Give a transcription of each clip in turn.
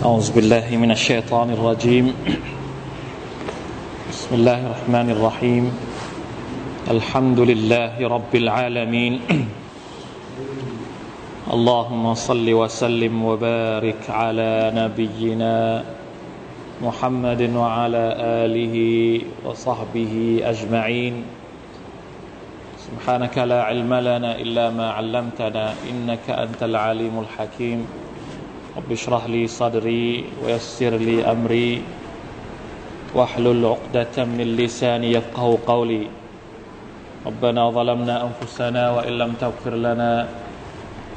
أعوذ بالله من الشيطان الرجيم. بسم الله الرحمن الرحيم. الحمد لله رب العالمين. اللهم صل وسلم وبارك على نبينا محمد وعلى آله وصحبه أجمعين. سبحانك لا علم لنا إلا ما علمتنا إنك أنت العليم الحكيم. رب اشرح لي صدري ويسر لي أمري واحلل عقدة من لساني يفقه قولي ربنا ظلمنا أنفسنا وإن لم تغفر لنا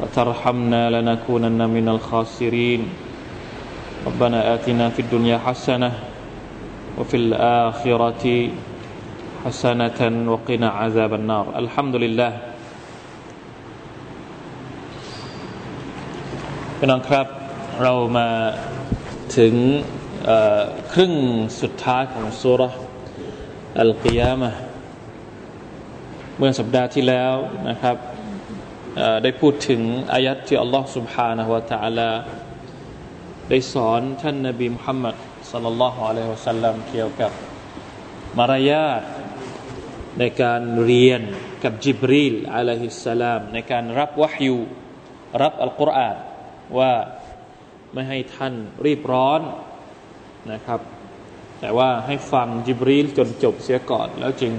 وترحمنا لنكونن من الخاسرين ربنا آتنا في الدنيا حسنة وفي الآخرة حسنة وقنا عذاب النار الحمد لله พี่น้องครับ เรามาถึงครึ่งสุดท้ายของสุรอัลกิยามะเมื่อสัปดาห์ที่แล้วนะครับได้พูดถึงอายัดที่อัลลอฮ์ سبحانه และ تعالى ได้สอนท่านนบีมุฮัมมัดสัลลัลลอฮุอะลัยฮิวะสัลลัมเกี่ยวกับมารยาทในการเรียนกับจิบรีลอะลัยฮิสสลามในการรับวะฮยูรับอัลกุรอานว่า ไม่ให้ท่านรีบร้อนนะครับ แต่ว่าให้ฟังจิบรีลจนจบเสียก่อน แล้วจึง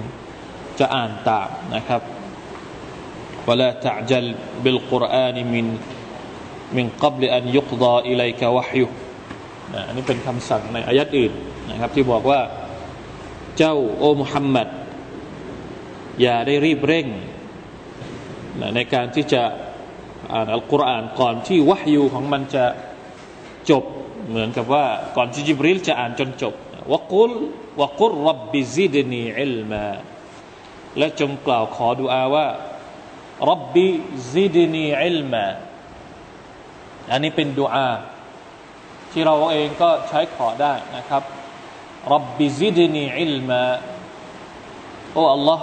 จะอ่านตามนะครับ ولا تعجل بالقرآن من من قبل أن يقضى إليك وحيه อันนี้เป็นคำสั่งในอายัดอื่นนะครับ ที่บอกว่าเจ้าโอ้มุฮัมมัดอย่าได้รีบเร่งในการที่จะอ่านอัลกุรอานก่อนที่วะฮยูของมันจะ จบเหมือนกับว่าก่อนที่จิบริลจะอ่านจนจบวกุลวกุลรับบิซิดนีอิลมาและจงกล่าวขอดุอาว่ารับบิซิดนีอิลมาอันนี้เป็นดุอาที่เราเองก็ใช้ขอได้นะครับรับบิซิดนีอิลมาโอ้ Allah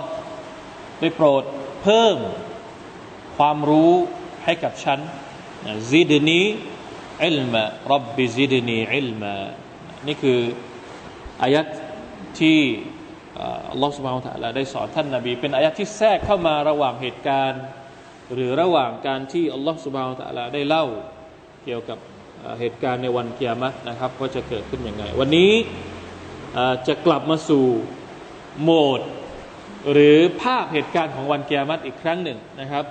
ได้โปรดเพิ่มความรู้ให้กับฉันزدني علما رب زدني علما นี่คืออายัดที่อัลลอฮฺสุบฮานตะลาได้สอนท่านนาบี เป็นอายัดที่แทรกเข้ามาระหว่างเหตุการณ์ หรือระหว่างการที่อัลลอฮฺสุบฮานตะลาได้เล่าเกี่ยวกับเหตุการณ์ในวันเกียรตินะครับว่าจะเกิดขึ้นยังไง วันนี้จะกลับมาสู่โหมด หรือภาพเหตุการณ์ของวันเกียรติอีกครั้งหนึ่งนะครับ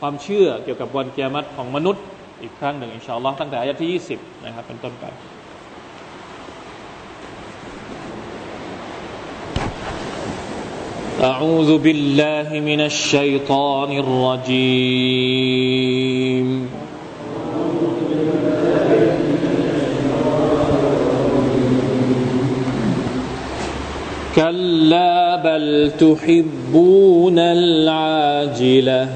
ความเชื่อเกี่ยวกับวันเกียรติของมนุษย์ อีกครั้งหนึ่งอินชาอัลลอฮ์ตั้งแต่อายะที่ 20 นะครับ เป็นต้นไป أعوذ بالله من الشيطان الرجيم كلا بل تحبون العاجلة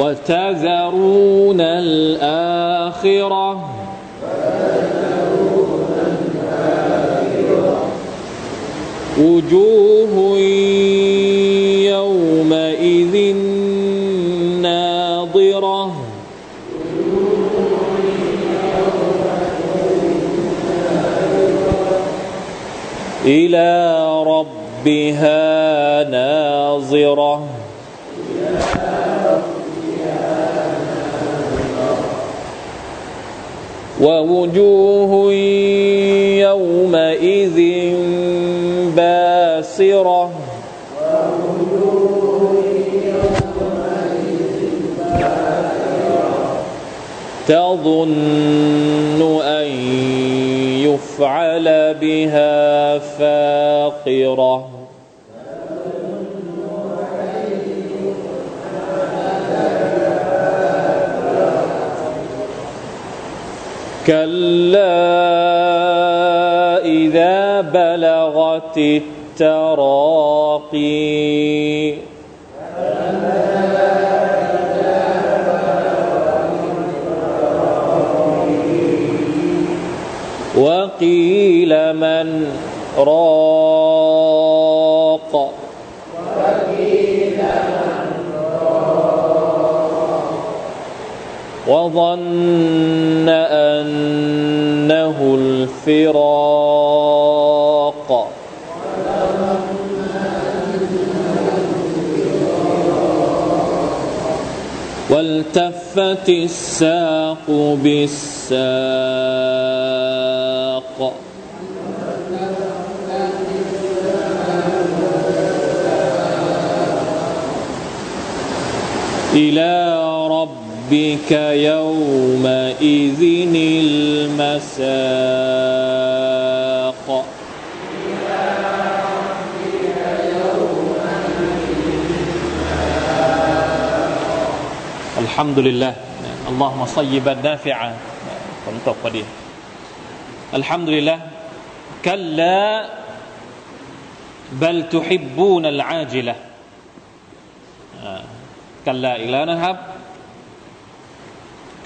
وتذرون الآخرة. وجوه يومئذ ناظرة. إلى ربها ناظرة. ووجوه يومئذ باسرة. تظن أن يفعل بها فاقرة. كلا إذا بلغت التراقي. وقيل من راق. وظن أنه الفراق. والتفت الساق بالساق. إلى ربك يومئذ المساق الحمد لله اللهم صيبا نافعا ฝนตกพอดี الحمد لله كلا بل تحبون العاجلة กันลาอีกแล้วนะครับ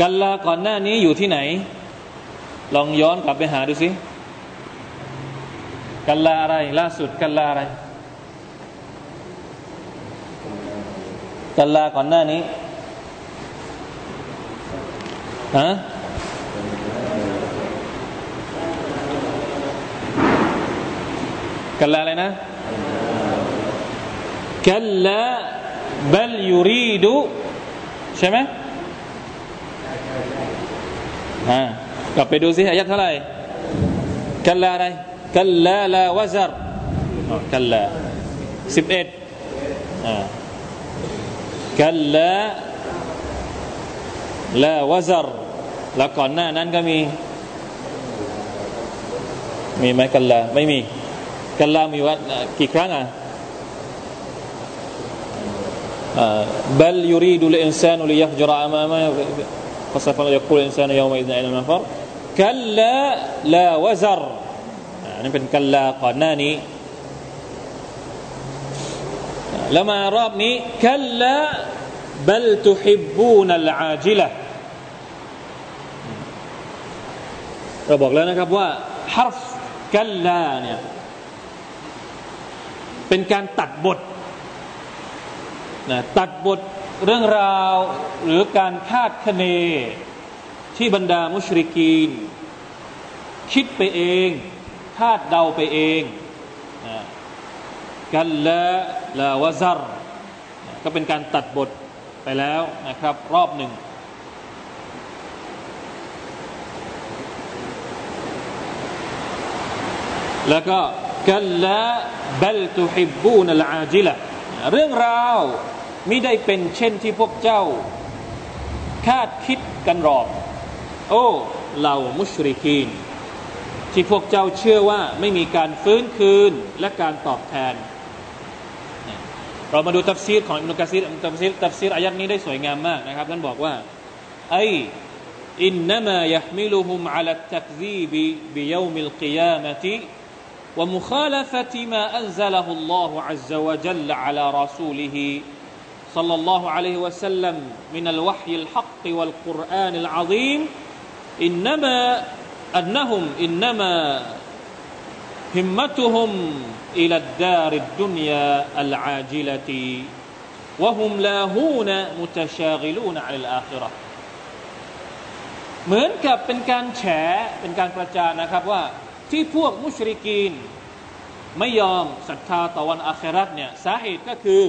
กันลาก่อนหน้านี้อยู่ที่ไหน ลองย้อนกลับไปหาดูสิกันลาอะไร ล่าสุดกันลาอะไรกันลาก่อนหน้านี้ฮะกันลาอะไรนะกันลาบัลยูรีดูใช่ไหม อ่กลับไปดูซิอายะเท่าไหร่กัลลาอะไรกัลลาลาวะซัรกัลลาสิบเอ็ดกัลลาลาวะซัรแล้วก่อนหน้านั้นก็มี มีไหมกัลลาไม่มีกัลลามีวัดกี่ครั้งอะเบัลยูรีดุลอินซานุลิยัฟจราอามามะ فسوف يقول الإنسان يومئذ أين المفر كلا لا وزر يعني เป็นกัลลาก่อนหน้านี้แล้วมารอบนี้กัลลา بل تحبون العاجلة เราบอกแล้วนะครับว่าฮารฟกัลลาเนี่ยเป็นการตัดบทนะตัดบท เรื่องราวหรือการคาดคะเน ที่บรรดามุชริกีน คิดไปเองคาดเดาไปเองกันละลาวซัรก็เป็นการตัดบทไปแล้วนะครับ รอบหนึ่งแล้วก็กันละบัลตุฮิบบูนลอาจิละเรื่องราว มิได้เป็นเช่นที่พวกเจ้า คาดคิดกันหรอก โอ้เหล่ามุชริกีน ที่พวกเจ้าเชื่อว่าไม่มีการฟื้นคืนและการตอบแทน เรามาดูตัฟซีรของอิมนุกะซีรตัฟซีรตัฟซีรอายัดนี้ได้สวยงามมากนะครับท่านบอกว่าไออินนามายะมิลุฮุมอัลตักซีบิบิยามิลกิยามะติ ومخالفة ما أنزله الله عز وجل على رسوله صلى الله عليه وسلم من الوحي الحق والقرآن العظيم إنما أنهم إنما همتهم إلى الدار الدنيا العاجلة وهم لاهون متشاغلون عن الآخرة เหมือนกับเป็นการแฉเป็นการประจานนะครับว่าที่พวกมุชริกีน ไม่ยอมศรัทธาต่อวันอาคราตเนี่ยสาเหตุก็คือ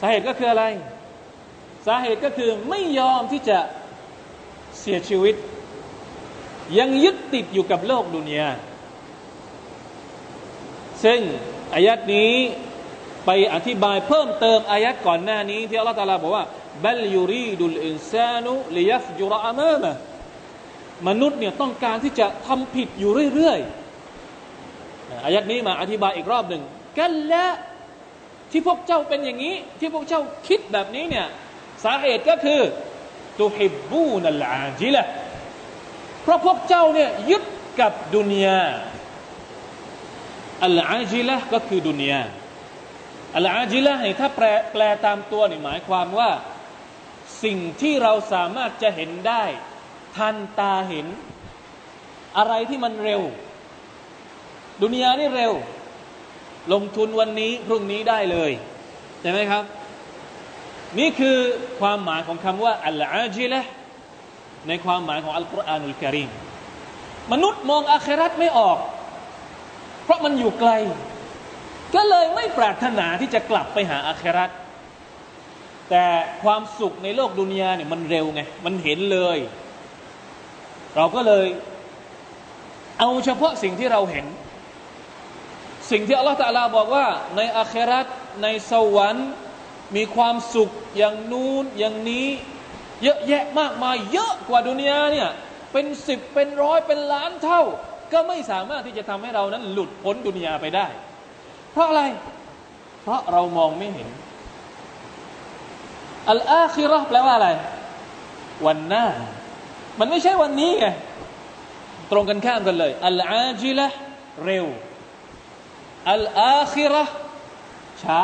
สาเหตุก็คืออะไร สาเหตุก็คือไม่ยอมที่จะเสียชีวิต ยังยึดติดอยู่กับโลกดุนยาซึ่งอายัดนี้ไปอธิบายเพิ่มเติมอายัดก่อนหน้านี้ ที่อัลลอฮฺตาลาบอกว่าบัลยูรีดุลอินซานุลิยัฟจุรอามะมะมนุษย์เนี่ยต้องการที่จะทำผิดอยู่เรื่อยๆอายัดนี้มาอธิบายอีกรอบหนึ่งกันและ ที่พวกเจ้าเป็นอย่างนี้ ที่พวกเจ้าคิดแบบนี้เนี่ยสาเหตุก็คือตุฮิบบูนัลอาจิละเพราะพวกเจ้าเนี่ยยึดกับดุนยาอัลอาจิละก็คือดุนยาอัลอาจิละเนี่ยถ้าแปลแปลตามตัวนี่หมายความว่า สิ่งที่เราสามารถจะเห็นได้ ทันตาเห็น อะไรที่มันเร็ว ดุนยานี่เร็ว ลงทุนวันนี้พรุ่งนี้ได้เลยใช่ไหมครับ นี่คือความหมายของคำว่าอัลอาจิละในความหมายของอัลกุรอานุลกิริมมนุษย์มองอาคราตไม่ออก เพราะมันอยู่ไกล ก็เลยไม่ปรารถนาที่จะกลับไปหาอาคราตแต่ความสุขในโลกดุนยาเนี่ยมันเร็วไงมันเห็นเลย เราก็เลย เอาเฉพาะสิ่งที่เราเห็น สิ่งที่อัลลอฮฺตะลาบอกว่า ในอาคราตในสวรรค์มีความสุขอย่างนู้นอย่างนี้ เยอะแยะมากมายเยอะกว่าดุนยาเนี่ยเป็นสิบเป็นร้อยเป็นล้านเท่า ก็ไม่สามารถที่จะทำให้เรานั้นหลุดพ้นดุนยาไปได้ เพราะอะไร เพราะเรามองไม่เห็นอัลอาคิรอแปลว่าอะไร วันหน้า มันไม่ใช่วันนี้ไงตรงกันข้ามกันเลยอัลอาจิละเร็ว อัลอาคิรอช้า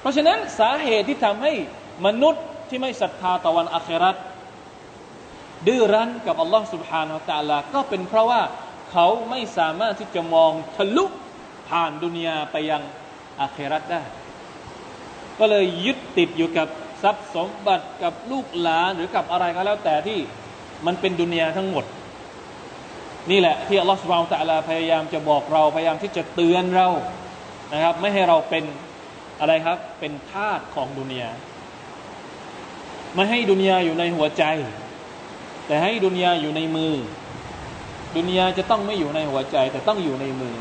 เพราะฉะนั้นสาเหตุที่ทำให้มนุษย์ที่ไม่ศรัทธาต่อวันอาคราตดื้อรั้นกับอัลลอฮ์ سبحانه และ تعالى ก็เป็นเพราะว่าเขาไม่สามารถที่จะมองทะลุผ่านดุนยาไปยังอาคราตได้ ก็เลยยึดติดอยู่กับทรัพย์สมบัติกับลูกหลานหรือกับอะไรก็แล้วแต่ที่มันเป็นดุนยาทั้งหมด นี่แหละที่อัลลอฮฺสุบานตะลาพยายามจะบอกเราพยายามที่จะเตือนเรานะครับ ไม่ให้เราเป็นอะไรครับ เป็นทาสของดุนยาไม่ให้ดุนยาอยู่ในหัวใจ แต่ให้ดุนยาอยู่ในมือ ดุนยาจะต้องไม่อยู่ในหัวใจ แต่ต้องอยู่ในมือ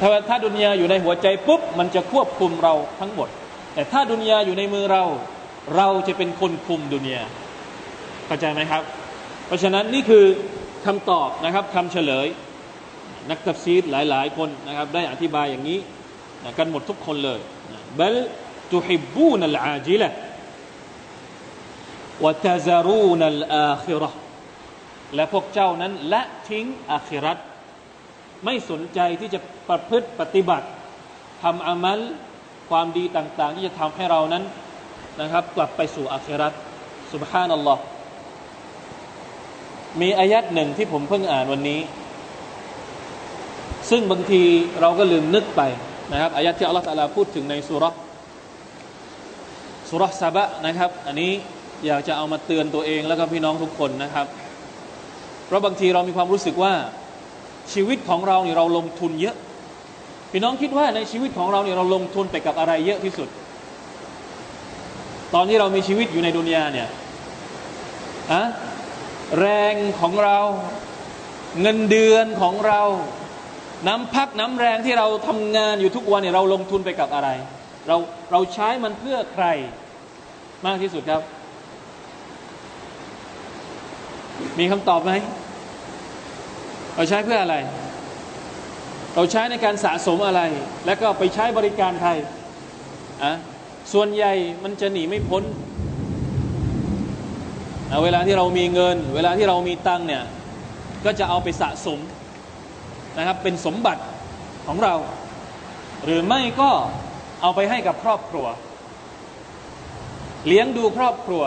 ถ้าถ้าดุนยาอยู่ในหัวใจปุ๊บมันจะควบคุมเราทั้งหมด แต่ถ้าดุนยาอยู่ในมือเรา เราจะเป็นคนคุมดุนยาเข้าใจไหมครับ เพราะฉะนั้นนี่คือ คำตอบนะครับคำเฉลย นักตัฟซีดหลาย ๆ คนนะครับได้อธิบายอย่างนี้กันหมดทุกคนเลยบลตุฮิบูนัลอาจิละวะตาซารูนัลอาคิรอและพวกเจ้านั้นละทิ้งอาคิรัตไม่สนใจที่จะประพฤติปฏิบัติทำอามัลความดีต่าง ๆ ที่จะทำให้เรานั้นนะครับ กลับไปสู่อาคิรัตสุบฮานัลลอฮ์ มีอายัดหนึ่งที่ผมเพิ่งอ่านวันนี้ ซึ่งบางทีเราก็ลืมนึกไปนะครับอายัดที่อัลลอฮฺตาลาพูดถึงในสุรสุรซาบะนะครับ อันนี้อยากจะเอามาเตือนตัวเองแล้วก็พี่น้องทุกคนนะครับ เพราะบางทีเรามีความรู้สึกว่าชีวิตของเราเนี่ยเราลงทุนเยอะ พี่น้องคิดว่าในชีวิตของเราเนี่ยเราลงทุนไปกับอะไรเยอะที่สุด ตอนที่เรามีชีวิตอยู่ในดุนยาเนี่ยอะ แรงของเราเงินเดือนของเรา น้ำพักน้ำแรงที่เราทำงานอยู่ทุกวันเนี่ยเราลงทุนไปกับอะไร เราเราใช้มันเพื่อใครมากที่สุดครับ มีคำตอบไหมเราใช้เพื่ออะไร เราใช้ในการสะสมอะไร แล้วก็ไปใช้บริการใครอะส่วนใหญ่มันจะหนีไม่พ้น เวลาที่เรามีเงิน เวลาที่เรามีตังเนี่ยก็จะเอาไปสะสมนะครับเป็นสมบัติของเรา หรือไม่ก็เอาไปให้กับครอบครัว เลี้ยงดูครอบครัว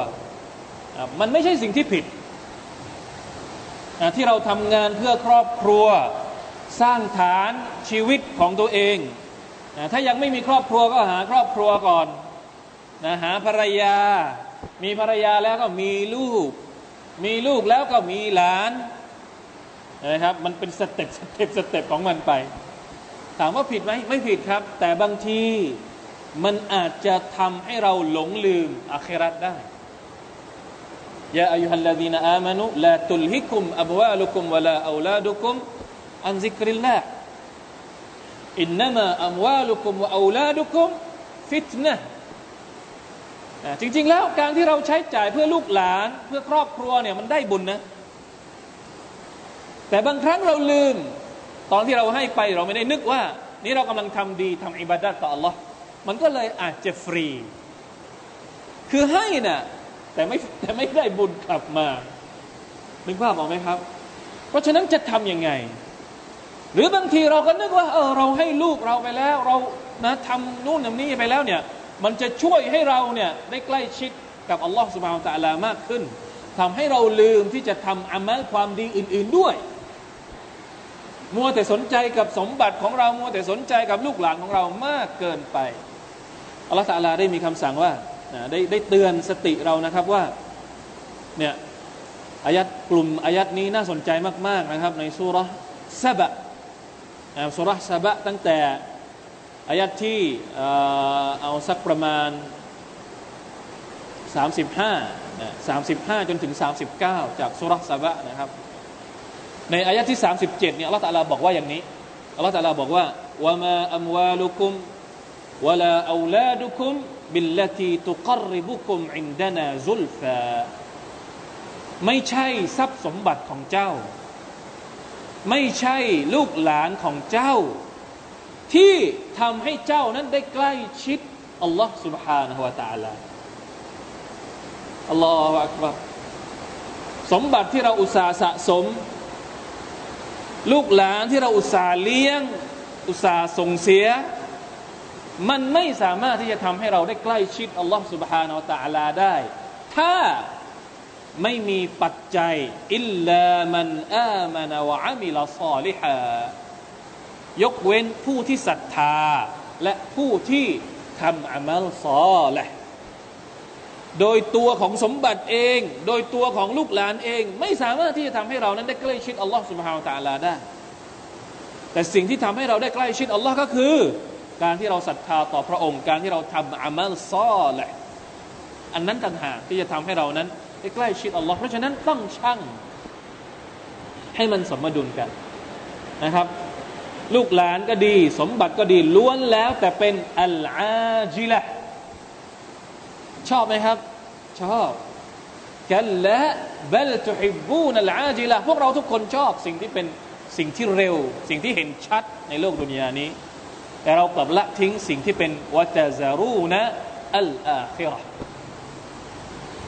มันไม่ใช่สิ่งที่ผิด ที่เราทำงานเพื่อครอบครัวสร้างฐานชีวิตของตัวเอง ถ้ายังไม่มีครอบครัวก็หาครอบครัวก่อนนะหาภรรยา มีภรรยาแล้วก็มีลูก มีลูกแล้วก็มีหลานนะครับ มันเป็น step step step ของมันไป ถามว่าผิดไหมไม่ผิดครับ แต่บางทีมันอาจจะทำให้เราหลงลืมอาคราตได้ยาอายุฮัลลาดีนอามานุลาตุลฮิคุมอับวาลุคุมวะลาอูลาดุคุมอันซิกริลลาอินนามะอัมวาลุคุมวะอูลาดุคุมฟิตนะ จริง ๆ แล้วการที่เราใช้จ่ายเพื่อลูกหลานเพื่อครอบครัวเนี่ยมันได้บุญนะ แต่บางครั้งเราลืม ตอนที่เราให้ไปเราไม่ได้นึกว่า นี่เรากำลังทำดีทำอิบาดัตต่อ Allah มันก็เลยอาจจะฟรี คือให้นะ่ะแต่ไม่แต่ไม่ได้บุญกลับมานึกภาพออกไหมครับ เพราะฉะนั้นจะทำยังไง หรือบางทีเราก็นึกว่าเออเราให้ลูกเราไปแล้ว เรานะทำนู่นทำนี่ไปแล้วเนี่ย มันจะช่วยให้เราเนี่ยได้ใกล้ชิดกับอัลลอฮฺสุบฮานตะลามากขึ้นทำให้เราลืมที่จะทำอามัลความดีอื่น ๆด้วย มัวแต่สนใจกับสมบัติของเรา มัวแต่สนใจกับลูกหลานของเรามากเกินไป อัลลอฮฺตาลาได้มีคำสั่งว่าได้ได้เตือนสติเรานะครับว่าเนี่ยอายัดกลุ่มอายัดนี้น่าสนใจมาก ๆนะครับ ในสุรษะบะสุรษะบะตั้งแต่ อายัดที่เอาสักประมาณ 35 35 จนถึง 39 จากสุรษะบะนะครับ ในอายัดที่ 37เนี่ยอัลลอฮฺตาลาบอกว่าอย่างนี้อัลลอฮฺตาลาบอกว่าวะมาอัมวาลุคุมวะลาอูลาดุคุมบิลลตีตุกริบุคุมอินดานาซุลฟาไม่ใช่ทรัพย์สมบัติของเจ้า ไม่ใช่ลูกหลานของเจ้า ที่ทำให้เจ้านั้นได้ใกล้ชิดอัลลอฮ์ سبحانه และ تعالى อัลลอฮฺอักบารสมบัติที่เราอุตส่าห์สะสม ลูกหลานที่เราอุตส่าห์เลี้ยง อุตส่าห์ส่งเสีย มันไม่สามารถที่จะทำให้เราได้ใกล้ชิดอัลลอฮ์ سبحانه และ تعالى ได้ ถ้าไม่มีปัจจัยอิลลามันอามันวะอามิลซอลิฮา ยกเว้นผู้ที่ศรัทธา และผู้ที่ทำอามัลซอและโดยตัวของสมบัติเอง โดยตัวของลูกหลานเอง ไม่สามารถที่จะทำให้เรานั้นได้ใกล้ชิดอัลลอฮ์สุบฮาวตะลาได้ แต่สิ่งที่ทำให้เราได้ใกล้ชิดอัลลอฮ์ก็คือ การที่เราศรัทธาต่อพระองค์ การที่เราทำอามัลซอและอันนั้นต่างหากที่จะทำให้เรานั้นได้ใกล้ชิดอัลลอฮ์เพราะฉะนั้นต้องชั่งให้มันสมดุลกันนะครับ ลูกหลานก็ดี สมบัติก็ดีล้วนแล้ว แต่เป็นอัลอาจิละชอบไหมครับ ชอบกันและเบลตุฮิบูนัลอาจิละพวกเราทุกคนชอบสิ่งที่เป็นสิ่งที่เร็ว สิ่งที่เห็นชัดในโลกดุนยานี้ แต่เรากลับละทิ้งสิ่งที่เป็นวัตซารูนะอัลอาคิรอ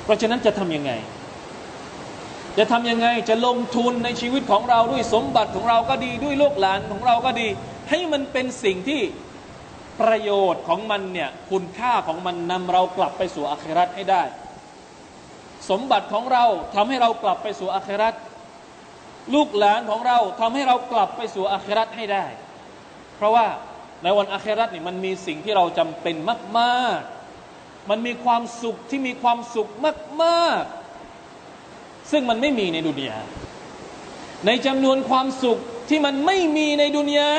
เพราะฉะนั้นจะทำยังไง จะทำยังไงจะลงทุนในชีวิตของเราด้วยสมบัติของเราก็ดีด้วยลูกหลานของเราก็ดี ให้มันเป็นสิ่งที่ประโยชน์ของมันเนี่ยคุณค่าของมันนำเรากลับไปสู่อาครัตให้ได้ สมบัติของเราทำให้เรากลับไปสู่อาครัตลูกหลานของเราทำให้เรากลับไปสู่อาครัตให้ได้ เพราะว่าในวันอาครัตนี่มันมีสิ่งที่เราจำเป็นมาก ๆ มันมีความสุขที่มีความสุขมาก ๆ ซึ่งมันไม่มีในดุนยาในจำนวนความสุขที่มันไม่มีในดุนยา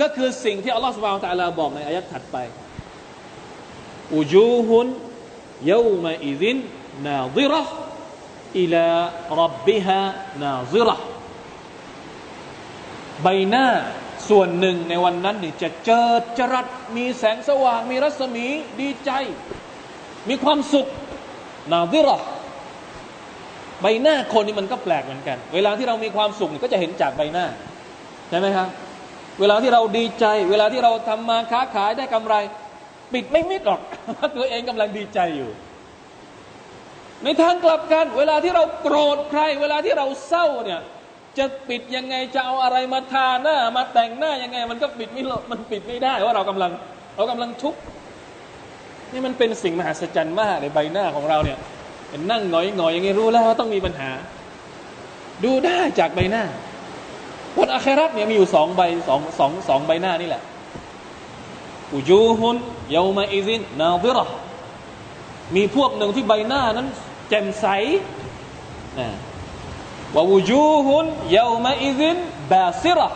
ก็คือสิ่งที่อัลลอฮฺสุบฮานตะลาบอกในอายะถัดไปอุจูฮุนยูมาอิซินนาซิระอิลารับบิฮานาซิระใบหน้าส่วนหนึ่งในวันนั้นนี่จะเจิดจรัสมีแสงสว่าง มีรัศมีดีใจ มีความสุขนาวิรอ ใบหน้าคนนี่มันก็แปลกเหมือนกัน เวลาที่เรามีความสุขก็จะเห็นจากใบหน้าใช่ไหมครับ เวลาที่เราดีใจ เวลาที่เราทำมาค้าขายได้กำไร ปิดไม่มิดหรอกว่าตัวเองกำลังดีใจอยู่ ในทางกลับกัน เวลาที่เราโกรธใคร เวลาที่เราเศร้าเนี่ย จะปิดยังไงจะเอาอะไรมาทาหน้า มาแต่งหน้ายังไง มันก็ปิดไม่มันปิดไม่ได้ว่าเรากำลังเรากำลังทุกข์นี่มันเป็นสิ่งมหัศจรรย์มากในใบหน้าของเราเนี่ย เป็นนั่งหงอยหงอยอย่างนี้รู้แล้วว่าต้องมีปัญหา ดูได้จากใบหน้าวันอาคราตเนี่ยมีอยู่สองใบสองสองสองใบหน้านี่แหละอุจูฮุนเยาวมาอิซินนาซิรมีพวกหนึ่งที่ใบหน้านั้น แจ่มใสนะววูจูฮุนเยาวมาอิซินบาซิระ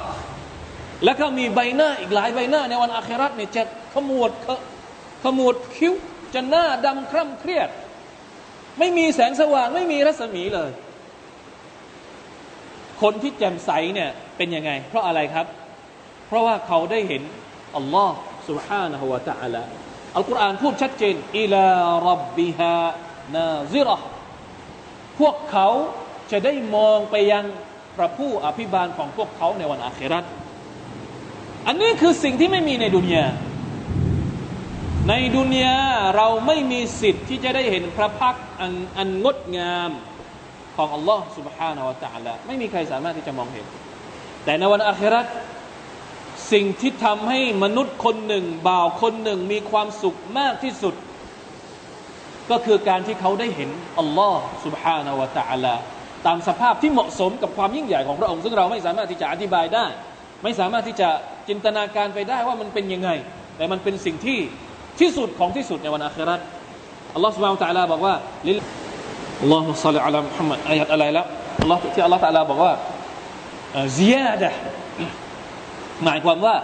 แล้วก็มีใบหน้าอีกหลายใบหน้าในวันอาคราตเนี่ยจะขมวดขมวดคิ้วจะหน้าดำคร่ำเครียด ไม่มีแสงสว่างไม่มีรัศมีเลย คนที่แจ่มใสเนี่ยเป็นยังไง เพราะอะไรครับ เพราะว่าเขาได้เห็นอัลลอฮ์ سبحانه และ تعالى อัลกุรอานพูดชัดเจนอิลารับบิฮานาซิระพวกเขาจะได้มองไปยังพระผู้อภิบาลของพวกเขาในวันอาคราตอันนี้คือสิ่งที่ไม่มีในดุนยา ในดุนยาเราไม่มีสิทธิ์ที่จะได้เห็นพระพักอันอันงดงามของอัลลอฮ์ سبحانه และ تعالى ไม่มีใครสามารถที่จะมองเห็น แต่ในวันอาคราตสิ่งที่ทำให้มนุษย์คนหนึ่ง บ่าวคนหนึ่งมีความสุขมากที่สุด ก็คือการที่เขาได้เห็นอัลลอฮ์ سبحانه และ تعالى ตามสภาพที่เหมาะสมกับความยิ่งใหญ่ของพระองค์ซึ่งเราไม่สามารถที่จะอธิบายได้ ไม่สามารถที่จะจินตนาการไปได้ว่ามันเป็นยังไง แต่มันเป็นสิ่งที่ ที่สุดของที่สุดในวันอาคราตอัลลอฮฺสุบฮานตะลาบอกว่าลิลอัลลอฮฺมุสลิอัลลอฮฺมุฮัมมัดอายัดอะไรแล้วอัลลอฮฺที่อัลลอฮฺตะลาบอกว่าเซียดะหมายความว่า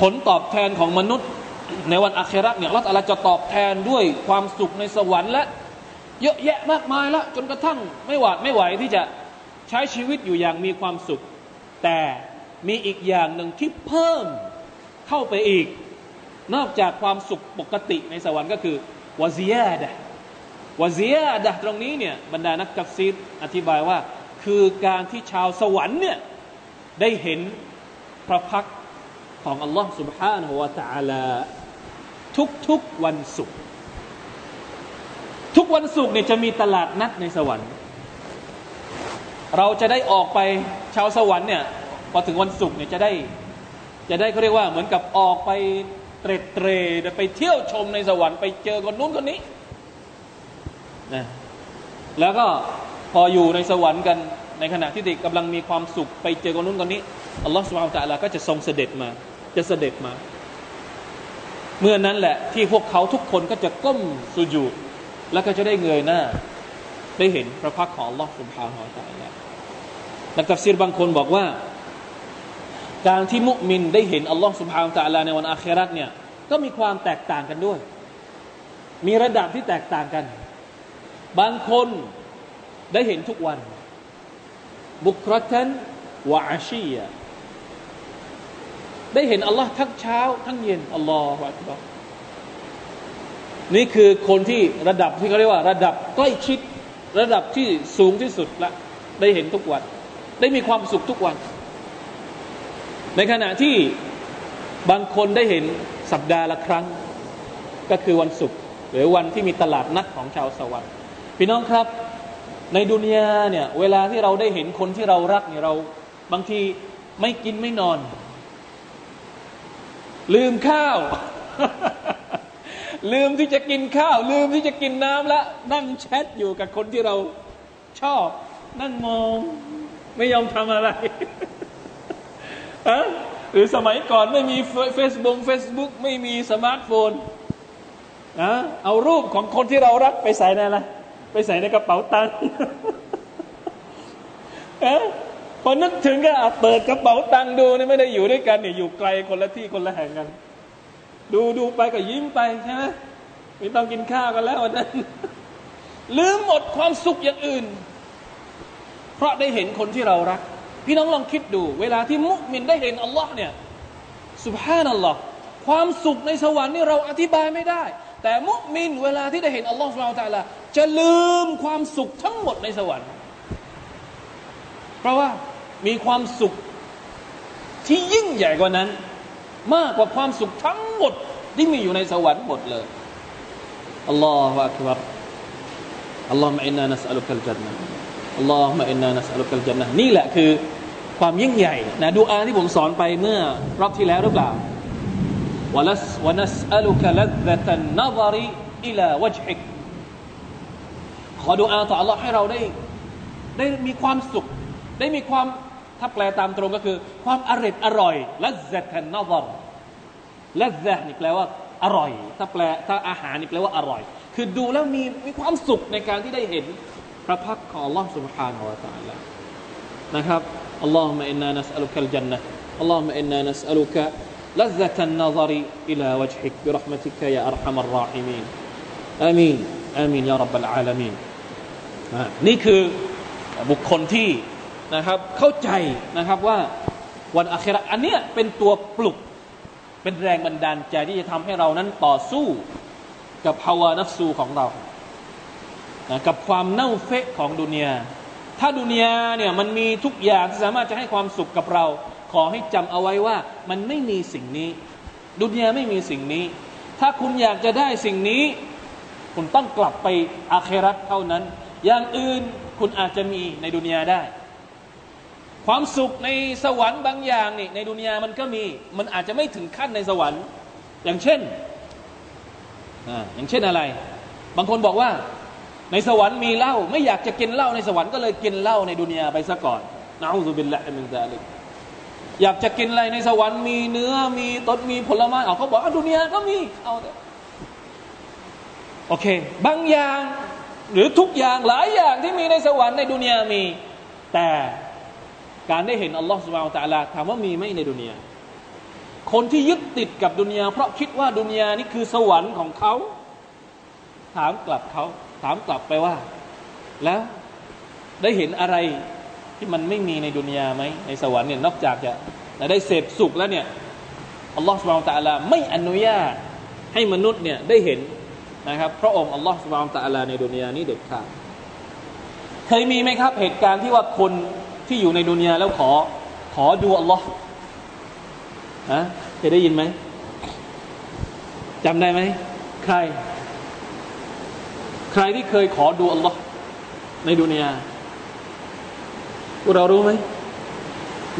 ผลตอบแทนของมนุษย์ในวันอาคราเนี่ยอัลลอฮฺตะลาจะตอบแทนด้วยความสุขในสวรรค์และเยอะแยะมากมายละจนกระทั่งไม่หวาดไม่ไหวที่จะใช้ชีวิตอยู่อย่างมีความสุข แต่มีอีกอย่างหนึ่งที่เพิ่มเข้าไปอีก นอกจากความสุขปกติในสวรรค์ก็คือวาซียดะวาซียดะตรงนี้เนี่ยบรรดานักกัฟซีดอธิบายว่า คือการที่ชาวสวรรค์เนี่ยได้เห็นพระพักของอัลลอฮ์ سبحانه และ تعالى ทุกๆวันศุกร์ทุกวันศุกร์เนี่ยจะมีตลาดนัดในสวรรค์ เราจะได้ออกไปชาวสวรรค์เนี่ยพอถึงวันศุกร์เนี่ยจะได้จะได้เขาเรียกว่าเหมือนกับออกไป เตรเตรไปเที่ยวชมในสวรรค์ไปเจอคนนู้นคนนี้นะแล้วก็พออยู่ในสวรรค์กันในขณะที่เด็กกำลังมีความสุขไปเจอคนนู้นคนนี้อัลลอฮฺสุบฮานตะลาก็จะทรงเสด็จมา จะเสด็จมา เมื่อนั้นแหละที่พวกเขาทุกคนก็จะก้มสุญูดแล้วก็จะได้เงยหน้า ได้เห็นพระพักของอัลลอฮฺสุบฮานาอัลลอฮฺนักตัฟซีรบางคนบอกว่า การที่มุมินได้เห็นอัลลอฮฺสุบฮานาอัลลอฮฺในวันอาคราตเนี่ยก็มีความแตกต่างกันด้วย มีระดับที่แตกต่างกัน บางคนได้เห็นทุกวัน บุครตันวะอาชียได้เห็นอัลลอฮ์ทั้งเช้า ทั้งเย็นอัลลอฮฺอักบารนี่คือคนที่ระดับที่เขาเรียกว่า ระดับใกล้ชิด ระดับที่สูงที่สุดละได้เห็นทุกวัน ได้มีความสุขทุกวัน ในขณะที่บางคนได้เห็นสัปดาห์ละครั้ง ก็คือวันศุกร์หรือวันที่มีตลาดนัดของชาวสวรรค์พี่น้องครับ ในดุนยาเนี่ยเวลาที่เราได้เห็นคนที่เรารักเนี่ยเราบางทีไม่กินไม่นอน ลืมข้าว ลืมที่จะกินข้าว ลืมที่จะกินน้ำละนั่งแชทอยู่กับคนที่เราชอบ นั่งมอง ไม่ยอมทำอะไร หรือสมัยก่อนไม่มีเฟซบุ๊กเฟซบุ๊กไม่มีสมาร์ทโฟนนะเอารูปของคนที่เรารักไปใส่ในอะไรไปใส่ในกระเป๋าตังค์พอนึกถึงก็เปิดกระเป๋าตังค์ดูนี่ไม่ได้อยู่ด้วยกันเนี่ยอยู่ไกลคนละที่คนละแห่งกัน ดูดูไปก็ยิ้มไปใช่ไหมไม่ต้องกินข้าวกันแล้ววันนั้นลืมหมดความสุขอย่างอื่น เพราะได้เห็นคนที่เรารัก พี่น้องลองคิดดู เวลาที่มุสลิมได้เห็นอัลลอฮ์เนี่ยสุบฮานัลลอฮ์ความสุขในสวรรค์นี่เราอธิบายไม่ได้ แต่มุสลิมเวลาที่ได้เห็นอัลลอฮ์สุบฮานัลลอฮ์จะลืมความสุขทั้งหมดในสวรรค์ เพราะว่ามีความสุขที่ยิ่งใหญ่กว่านั้น มากกว่าความสุขทั้งหมดที่มีอยู่ในสวรรค์หมดเลยอัลลอฮฺอักบารอัลลอฮฺมะอินนานัสอัลุกัลจันนะอัลลอฮฺมะอินนานัสอัลุกัลจันนะนี่แหละคือ ความยิ่งใหญ่นะดูอาที่ผมสอนไปเมื่อรอบที่แล้วหรือเปล่าวลัสวนัสอัลุกะลัดะตันนบริอิลาวจฮิกขอดูอาต่อ Allah ให้เราได้ ได้มีความสุข ได้มีความถ้าแปลตามตรงก็คือ ความอร่ดอร่อยและเซตันนบรละเซนี่แปลว่าอร่อย ถ้าแปลถ้าอาหารนี่แปลว่าอร่อย คือดูแล้วมีมีความสุขในการที่ได้เห็นพระพักของ Allah Subhanahu wa Taala นะครับ اللهم إنا نسألك الجنة اللهم إنا نسألك لذة النظر إلى وجهك برحمتك يا أرحم الراحمين آمين آمين يا رب العالمين นี่คือบุคคลที่นะครับเข้าใจนะครับว่าวันอาคราอันเนี้ยเป็นตัวปลุกเป็นแรงบันดาลใจที่จะทำให้เรานั้นต่อสู้กับภาวะนัฟสูของเรานะกับความเน่าเฟะของดุนยา ถ้าดุนยาเนี่ยมันมีทุกอย่างที่สามารถจะให้ความสุขกับเรา ขอให้จำเอาไว้ว่ามันไม่มีสิ่งนี้ ดุนยาไม่มีสิ่งนี้ ถ้าคุณอยากจะได้สิ่งนี้ คุณต้องกลับไปอาเคราเท่านั้น อย่างอื่นคุณอาจจะมีในดุนยาได้ ความสุขในสวรรค์บางอย่างนี่ในดุนยามันก็มี มันอาจจะไม่ถึงขั้นในสวรรค์ อย่างเช่นอ่าอย่างเช่นอะไร บางคนบอกว่า ในสวรรค์มีเหล้าไม่อยากจะกินเหล้าในสวรรค์ก็เลยกินเหล้าในดุนยาไปซะก่อนนะอูซุบิลละมินซาลิกอยากจะกินอะไรในสวรรค์มีเนื้อมีต้นมีผลไม้เอาเขาบอกว่าดุนยาก็มีเอาโอเค บางอย่างหรือทุกอย่างหลายอย่างที่มีในสวรรค์ในดุนยามี แต่การได้เห็นอัลลอฮฺสุบานตะลาถามว่ามีไหมในดุนยาคนที่ยึดติดกับดุนยาเพราะคิดว่าดุนยานี่คือสวรรค์ของเขา ถามกลับเขาถามกลับไปว่า แล้วได้เห็นอะไรที่มันไม่มีในดุนยาไหมในสวรรค์เนี่ยนอกจากจะได้เสพสุขแล้วเนี่ยอัลลอฮฺสุบานตะลาไม่อนุญาตให้มนุษย์เนี่ยได้เห็นนะครับพระองค์อัลลอฮฺสุบานตะลาในดุนยานี้เด็ดขาดเคยมีไหมครับเหตุการณ์ที่ว่าคนที่อยู่ในดุนยาแล้วขอขอดูอัลลอฮ์ฮะเคยได้ยินไหมจำได้ไหมใคร ใครที่เคยขอดูอัลลอฮ์ในดุนยาพวกเรารู้ไหม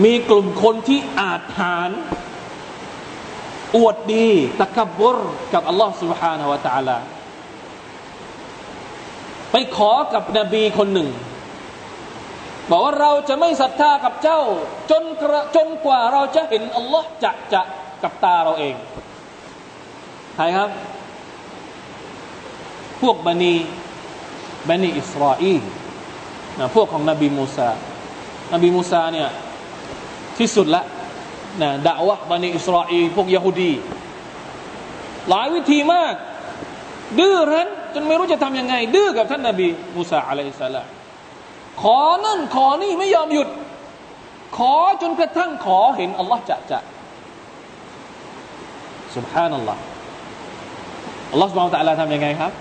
มีกลุ่มคนที่อาจหารอวดดีตะกบรกับอัลลอฮ์ سبحانه และ تعالى ไปขอกับนบีคนหนึ่งบอกว่าเราจะไม่ศรัทธากับเจ้า จนจนกว่าเราจะเห็นอัลลอฮ์จะจะกับตาเราเองใครครับ พวกบันีบันีอิสราเอลนะพวกของนบีมูซานบีมูซาเนี่ยที่สุดละนะด่าวะบันีอิสราเอลพวกยะฮูดี หลายวิธีมาก ดื้อรั้นจนไม่รู้จะทำยังไง ดื้อกับท่านนบีมูซาอะลัยฮิสสลามขอนั่นขอนี่ไม่ยอมหยุด ขอจนกระทั่งขอเห็นอัลลอฮ์จะจะสุบฮานัลลอฮ์อัลลอฮ์สุบฮานะตะลาทำยังไงครับ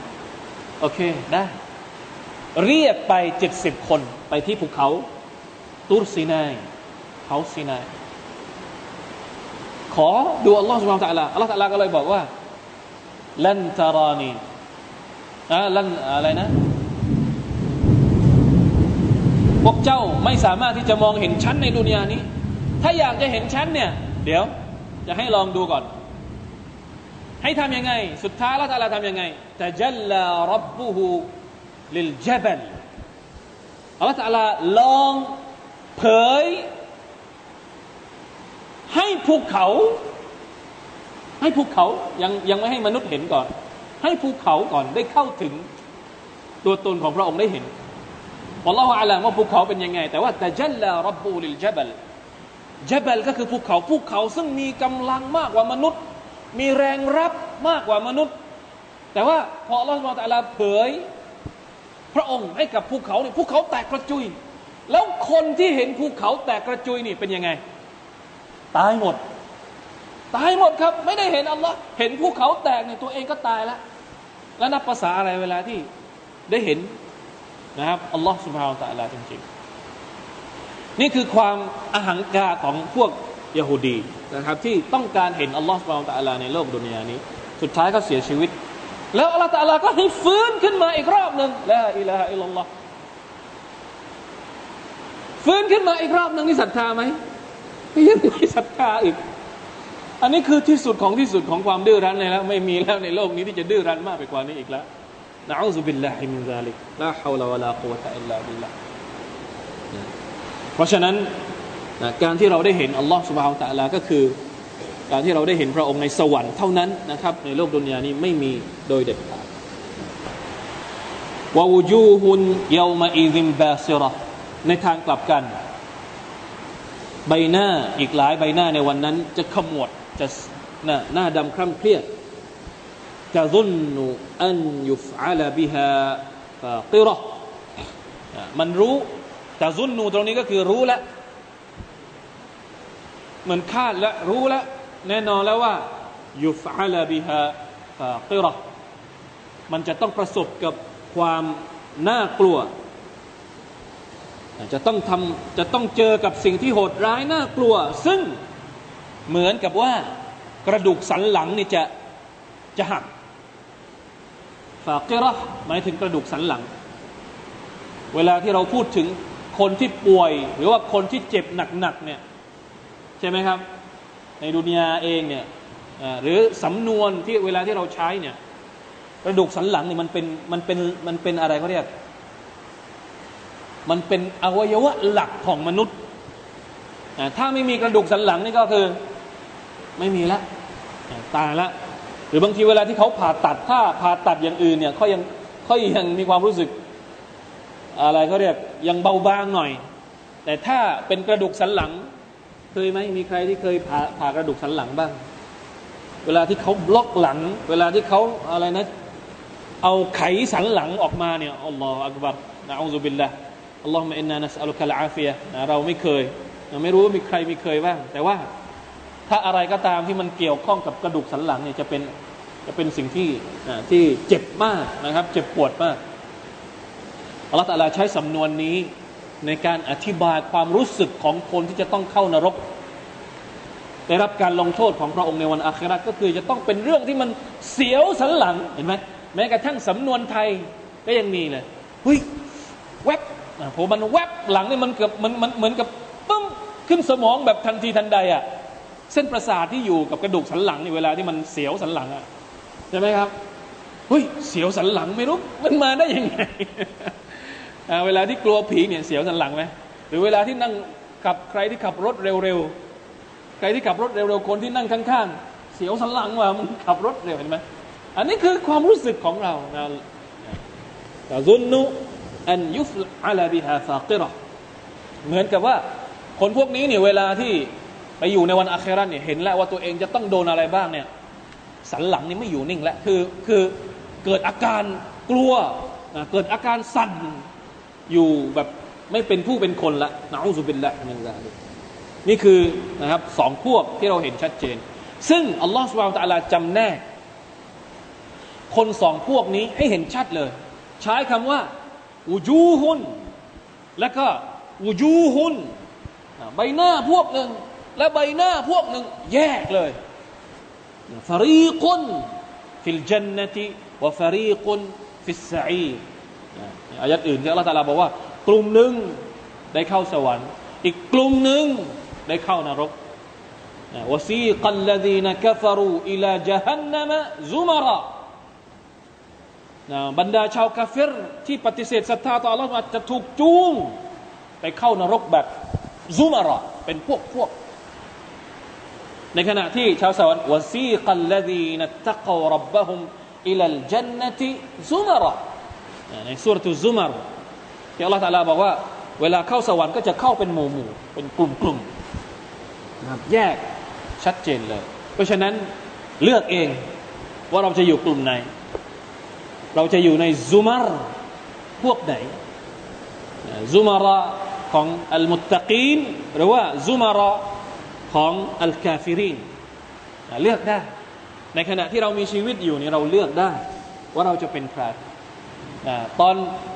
โอเคได้ เรียกไปเจ็ดสิบคนไปที่ภูเขาตูรซีนายเขาซีนายขอดูอัลลอฮ์สุบฮานตะลาอัลลอฮ์ตะลาก็เลยบอกว่าลันตารานีอ่าลันอะไรนะพวกเจ้าไม่สามารถที่จะมองเห็นชั้นในดุนยานี้ ถ้าอยากจะเห็นชั้นเนี่ย เดี๋ยว จะให้ลองดูก่อน ให้ทำยังไง สุดท้ายแล้วตาลาทำยังไงแต่จัลลารับบุฮูลิลเจบัลอัลลอฮฺตาลาลองเผย ให้ภูเขา ให้ภูเขายังยังไม่ให้มนุษย์เห็นก่อน ให้ภูเขาก่อนได้เข้าถึงตัวตนของพระองค์ได้เห็นอัลลอฮฺอาลามว่าภูเขาเป็นยังไง แต่ว่าแต่จัลลารับบูลิลเจับลจับลก็คือภูเขาภูเขาซึ่งมีกำลังมากกว่ามนุษย์ มีแรงรับมากกว่ามนุษย์ แต่ว่าพออัลลอฮฺตะลาเผย พระองค์ให้กับภูเขาเนี่ยภูเขาแตกกระจุย แล้วคนที่เห็นภูเขาแตกกระจุยนี่เป็นยังไง ตายหมด ตายหมดครับ ไม่ได้เห็นอัลลอฮ์เห็นภูเขาแตกเนี่ยตัวเองก็ตายแล้ว แล้วนับภาษาอะไรเวลาที่ได้เห็นนะครับอัลลอฮ์สุบฮาวตะลาจริงๆ นี่คือความอาหังกาของพวก ยโฮดีนะครับที่ต้องการเห็นอัลลอฮ์สุบาวตะลาในโลกดุนยานี้ สุดท้ายก็เสียชีวิต แล้วอัลลอฮ์ตะลาก็ให้ฟื้นขึ้นมาอีกรอบหนึ่งละอิลาฮะอิลลัลลอฮ์ฟื้นขึ้นมาอีกรอบหนึ่งนี่ศรัทธาไหมยังมีศรัทธาอีก อันนี้คือที่สุดของที่สุดของความดื้อรั้นเลยแล้ว ไม่มีแล้วในโลกนี้ที่จะดื้อรั้นมากไปกว่านี้อีกแล้วنعوذ بالله من ذلك لا حول ولا قوة إلا بالله เพราะฉะนั้น การที่เราได้เห็นอัลลอฮ์สุบฮานตะลาก็คือ การที่เราได้เห็นพระองค์ในสวรรค์เท่านั้นนะครับ ในโลกดุนยานี้ไม่มีโดยเด็ดขาดووجوه يومئذ باسرة ในทางกลับกัน ใบหน้าอีกหลายใบหน้าในวันนั้น จะขมวดจะหน้าหน้าดำคร่ำเครียดจะซุนนุอันยุฟอาลบิฮาฟาติรอมันรู้แต่ซุนนูตรงนี้ก็คือรู้แล้ว มือนคาดแล้วรู้แล้วแน่นอนแล้วว่ายุฟอาลบิฮาฟาติรอมันจะต้องประสบกับความน่ากลัว จะต้องทำจะต้องเจอกับสิ่งที่โหดร้ายน่ากลัว ซึ่งเหมือนกับว่ากระดูกสันหลังนี่จะจะหักฟากิระหมายถึงกระดูกสันหลัง เวลาที่เราพูดถึงคนที่ป่วย หรือว่าคนที่เจ็บหนักๆเนี่ย ใช่ไหมครับ ในดุนยาเองเนี่ยหรือสำนวนที่เวลาที่เราใช้เนี่ยกระดูกสันหลังเนี่ยมันเป็นมันเป็นมันเป็นอะไรเขาเรียก มันเป็นอวัยวะหลักของมนุษย์ถ้าไม่มีกระดูกสันหลังนี่ก็คือไม่มีละตายละหรือบางทีเวลาที่เขาผ่าตัดถ้าผ่าตัดอย่างอื่นเนี่ยเขายังเขายังมีความรู้สึก อะไรเขาเรียกยังเบาบางหน่อย แต่ถ้าเป็นกระดูกสันหลัง เคยไหมมีใครที่เคยผ่าผ่ากระดูกสันหลังบ้าง เวลาที่เขาบล็อกหลัง เวลาที่เขาอะไรนะ เอาไขสันหลังออกมาเนี่ยالله أكبر نعوذ بالله اللهم إنا نسألك العافية นะเราไม่เคยเราไม่รู้ว่ามีใครมีเคยบ้าง แต่ว่าถ้าอะไรก็ตามที่มันเกี่ยวข้องกับกระดูกสันหลังเนี่ยจะเป็นจะเป็นสิ่งที่ที่เจ็บมากนะครับ เจ็บปวดมากอัลลอฮฺตะลาใช้สำนวนนี้ ในการอธิบายความรู้สึกของคนที่จะต้องเข้านรก ได้รับการลงโทษของพระองค์ในวันอาคิเราะฮฺก็คือจะต้องเป็นเรื่องที่มันเสียวสันหลังเห็นไหมแม้กระทั่งสำนวนไทยก็ยังมีเลยเฮ้ยแวบผมมันแวบหลังนี่มันเกือบมันมันเหมือนกับปึ้มขึ้นสมองแบบทันทีทันใดอะเส้นประสาทที่อยู่กับกระดูกสันหลังในเวลาที่มันเสียวสันหลังอะใช่ไหมครับเฮ้ยเสียวสันหลังไม่รู้มันมาได้ยังไง เวลาที่กลัวผีเนี่ยเสียวสันหลังไหมหรือเวลาที่นั่งขับใครที่ขับรถเร็วๆใครที่ขับรถเร็วๆคนที่นั่งข้างๆ เสียวสันหลังว่ามันขับรถเร็วเห็นไหมอันนี้คือความรู้สึกของเรานะแต่ซุนนุอันยุฟอาลบิฮาฟากิรอเหมือนกับว่าคนพวกนี้เนี่ยเวลาที่ไปอยู่ในวันอาคราเนี่ยเห็นแล้วว่าตัวเองจะต้องโดนอะไรบ้างเนี่ยสันหลังนี่ไม่อยู่นิ่งแล้วคือคือเกิดอาการกลัวเกิดอาการสั่น อยู่แบบไม่เป็นผู้เป็นคนละนะอูซุบิลละนั่นแหละนี่คือนะครับสองพวกที่เราเห็นชัดเจน ซึ่งอัลลอฮฺสุบไบร์ตะลาจำแนก คนสองพวกนี้ให้เห็นชัดเลย ใช้คำว่าอูจูฮุนแล้วก็อูจูฮุนใบหน้าพวกหนึ่ง และใบหน้าพวกหนึ่ง แยกเลยฟารีกุนฟิลจันนติวะฟารีกุนฟิสซัอี อายัดอื่นที่อัลลอฮฺตาลาบอกว่า กลุ่มหนึ่งได้เข้าสวรรค์ อีกกลุ่มหนึ่งได้เข้านรกวซีกัลลดีนกฟรูอิลาจฮันนมะซุมาระบรรดาชาวกาเฟรที่ปฏิเสธศรัทธาต่อ Allah จะถูกจูงไปเข้านรกแบบซุมาระเป็นพวกพวกในขณะที่ชาวสวรรค์วซีกัลลดีนตตะกวรับบะฮุมอิลัลจันนติซุมาระ ในสุรทูซุมารที่อัลลอฮฺตาลาบอกว่า เวลาเข้าสวรรค์ก็จะเข้าเป็นหมู่หมู่เป็นกลุ่มกลุ่มแยกชัดเจนเลย เพราะฉะนั้นเลือกเองว่าเราจะอยู่กลุ่มไหน เราจะอยู่ในซุมารพวกไหนซุมาระของอัลมุตตะกีนหรือว่าซุมาระของอัลกาฟิรินเลือกได้ ในขณะที่เรามีชีวิตอยู่นี่เราเลือกได้ ว่าเราจะเป็นใคร ตอน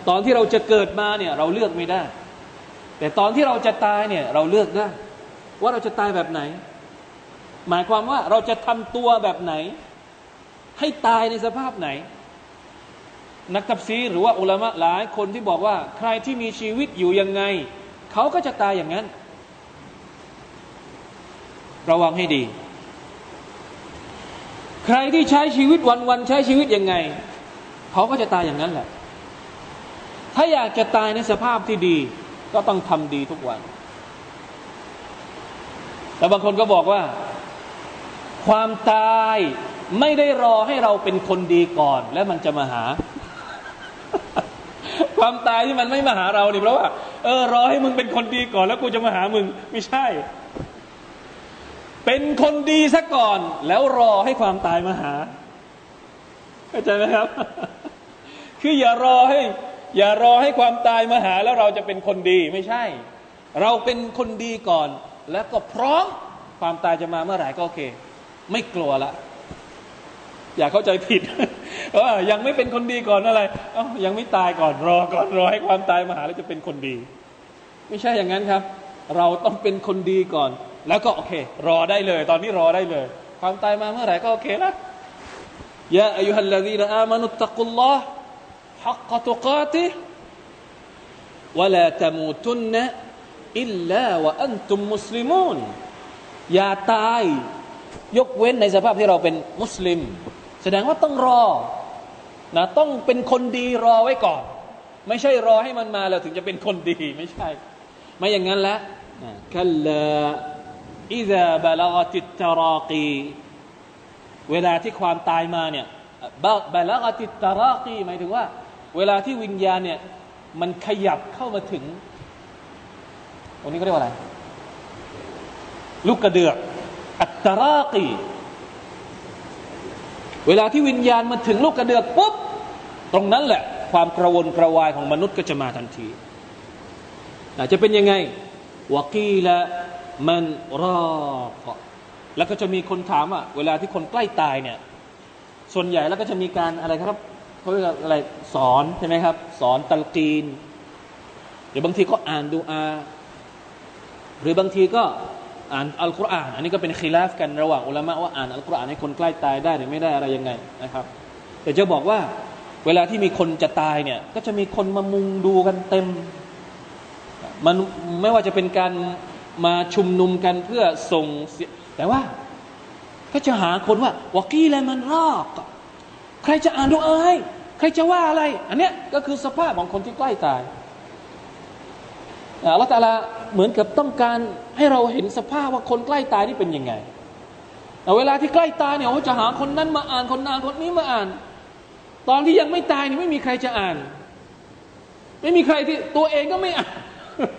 ตอนที่เราจะเกิดมาเนี่ยเราเลือกไม่ได้ แต่ตอนที่เราจะตายเนี่ยเราเลือกได้ ว่าเราจะตายแบบไหน หมายความว่าเราจะทำตัวแบบไหน ให้ตายในสภาพไหน นักตับซีหรือว่าอุลามะหลายคนที่บอกว่า ใครที่มีชีวิตอยู่ยังไง เขาก็จะตายอย่างนั้น ระวังให้ดี ใครที่ใช้ชีวิตวันๆใช้ชีวิตยังไงเขาก็จะตายอย่างนั้นแหละ ถ้าอยากจะตายในสภาพที่ดี ก็ต้องทำดีทุกวัน แต่บางคนก็บอกว่า ความตายไม่ได้รอให้เราเป็นคนดีก่อน แล้วมันจะมาหา ความตายที่มันไม่มาหาเรานี่เพราะว่าเออรอให้มึงเป็นคนดีก่อน แล้วกูจะมาหามึง ไม่ใช่ เป็นคนดีซะก่อน แล้วรอให้ความตายมาหาเข้าใจไหมครับ คืออย่ารอให้ อย่ารอให้ความตายมาหาแล้วเราจะเป็นคนดีไม่ใช่ เราเป็นคนดีก่อน แล้วก็พร้อมความตายจะมาเมื่อไหร่ก็โอเค ไม่กลัวละอย่าเข้าใจผิดว่ายังไม่เป็นคนดีก่อนอะไรเอ้ายังไม่ตายก่อนรอก่อนรอให้ความตายมาหาแล้วจะเป็นคนดี ไม่ใช่อย่างนั้นครับ เราต้องเป็นคนดีก่อน แล้วก็โอเค รอได้เลย ตอนนี้รอได้เลย ความตายมาเมื่อไหร่ก็โอเคล้วยาอายุฮัลลดีนอามานุตตะกุลลอฮ์ ฮักกตุกาติวะลาตมูตุนนะอิลลาวะอันตุมมุสลิมูนอย่าตาย ยกเว้นในสภาพที่เราเป็นมุสลิม แสดงว่าต้องรอนะต้องเป็นคนดีรอไว้ก่อน ไม่ใช่รอให้มันมาแล้วถึงจะเป็นคนดีไม่ใช่ ไม่อย่างนั้นล้วคัลลาอิซาบลกติตรากีเวลาที่ความตายมาเนี่ยบาลาติตรากีหมายถึงว่า เวลาที่วิญญาณเนี่ย มันขยับเข้ามาถึงตรงนี้เขาเรียกว่าอะไร ลูกกระเดือก อัตรากีเวลาที่วิญญาณมาถึงลูกกระเดือกปุ๊บตรงนั้นแหละ ความกระวนกระวายของมนุษย์ก็จะมาทันทีจะเป็นยังไงวกีละมันรอกแล้วก็จะมีคนถามว่าเวลาที่คนใกล้ตายเนี่ย ส่วนใหญ่แล้วก็จะมีการอะไรครับ เขาเรียกอะไรสอนใช่ไหมครับ สอนตัลกีน หรือบางทีก็อ่านดูอา หรือบางทีก็อ่านอัลกุรอาน อันนี้ก็เป็นคีลาฟกันระหว่างอุลามะว่าอ่านอัลกุรอานให้คนใกล้ตายได้หรือไม่ได้อะไรยังไงนะครับ แต่จะบอกว่าเวลาที่มีคนจะตายเนี่ย ก็จะมีคนมามุงดูกันเต็ม มันไม่ว่าจะเป็นการมาชุมนุมกันเพื่อส่งแต่ว่าก็จะหาคนว่าวกี้แลมันรอก ใครจะอ่านดูอาให้ใครจะว่าอะไร อันเนี้ยก็คือสภาพของคนที่ใกล้ตายอัลลอฮฺตาลาเหมือนกับต้องการให้เราเห็นสภาพว่าคนใกล้ตายนี่เป็นยังไงแต่เวลาที่ใกล้ตายเนี่ยเขาจะหาคนนั้นมาอ่านคนนั้นคนนี้มาอ่าน ตอนที่ยังไม่ตายนี่ไม่มีใครจะอ่าน ไม่มีใครที่ตัวเองก็ไม่อ่าน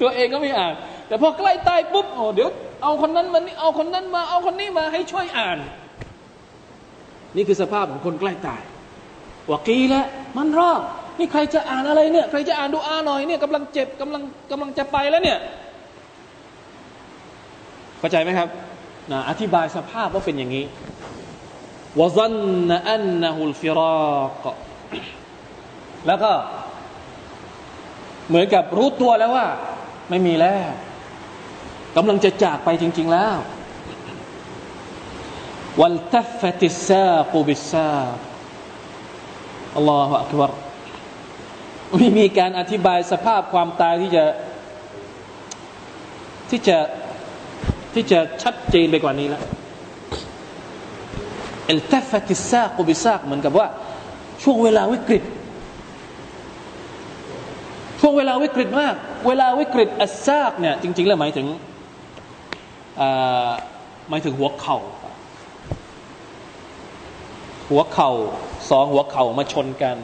ตัวเองก็ไม่อ่าน แต่พอใกล้ตายปุ๊บโอ้เดี๋ยวเอาคนนั้นมานี่เอาคนนั้นมา เอาคนนี้มาให้ช่วยอ่าน นี่คือสภาพของคนใกล้ตาย วกีแล้วมันรอบนี่ใครจะอ่านอะไรเนี่ย ใครจะอ่านดูอาหน่อยเนี่ยกำลังเจ็บกำลังกำลังจะไปแล้วเนี่ยเข้าใจไหมครับนะอธิบายสภาพว่าเป็นอย่างนี้วซันนอันนหุลฟิรากแล้วก็ เหมือนกับรู้ตัวแล้วว่า ไม่มีแล้วกำลังจะจากไปจริง ๆ แล้ววัลตัฟติซากูบิซา อัลลอฮฺอักบารไม่มีการอธิบายสภาพความตายที่จะที่จะที่จะชัดเจนไปกว่านี้แล้วเอลตฟติซากูบิซากเหมือนกับว่า ช่วงเวลาวิกฤต ช่วงเวลาวิกฤตมาก เวลาวิกฤตอัซากเนี่ยจริง ๆ แล้วหมายถึงหมายถึงหัวเข่า หัวเข่าสองหัวเข่ามาชนกัน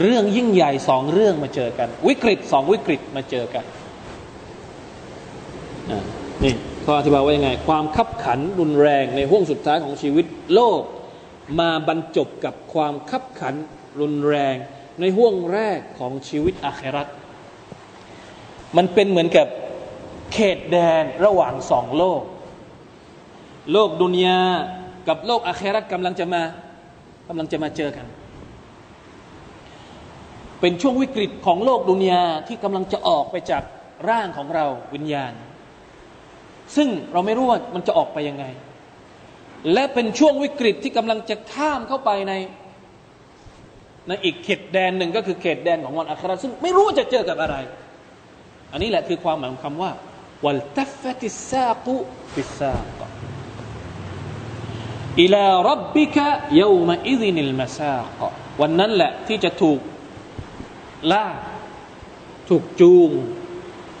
เรื่องยิ่งใหญ่สองเรื่องมาเจอกัน วิกฤตสองวิกฤตมาเจอกันนี่เขาอธิบายว่ายังไง ความขับขันรุนแรงในห่วงสุดท้ายของชีวิตโลก มาบรรจบกับความขับขันรุนแรงในห่วงแรกของชีวิตอาครัตมันเป็นเหมือนกับเขตแดนระหว่างสองโลก โลกดุนยากับโลกอาคราตกำลังจะมา กำลังจะมาเจอกัน เป็นช่วงวิกฤตของโลกดุนยาที่กำลังจะออกไปจากร่างของเราวิญญาณ ซึ่งเราไม่รู้ว่ามันจะออกไปยังไง และเป็นช่วงวิกฤตที่กำลังจะข้ามเข้าไปในในอีกเขตแดนหนึ่งก็คือเขตแดนของวันอัคราซึ่งไม่รู้จะเจอกับอะไร อันนี้แหละคือความหมายของคำว่า วัลตัฟติสซากุบิซาก อิลารับบิกะยามอิซินิลมาซากวันนั้นแหละที่จะถูกล่าถูกจูง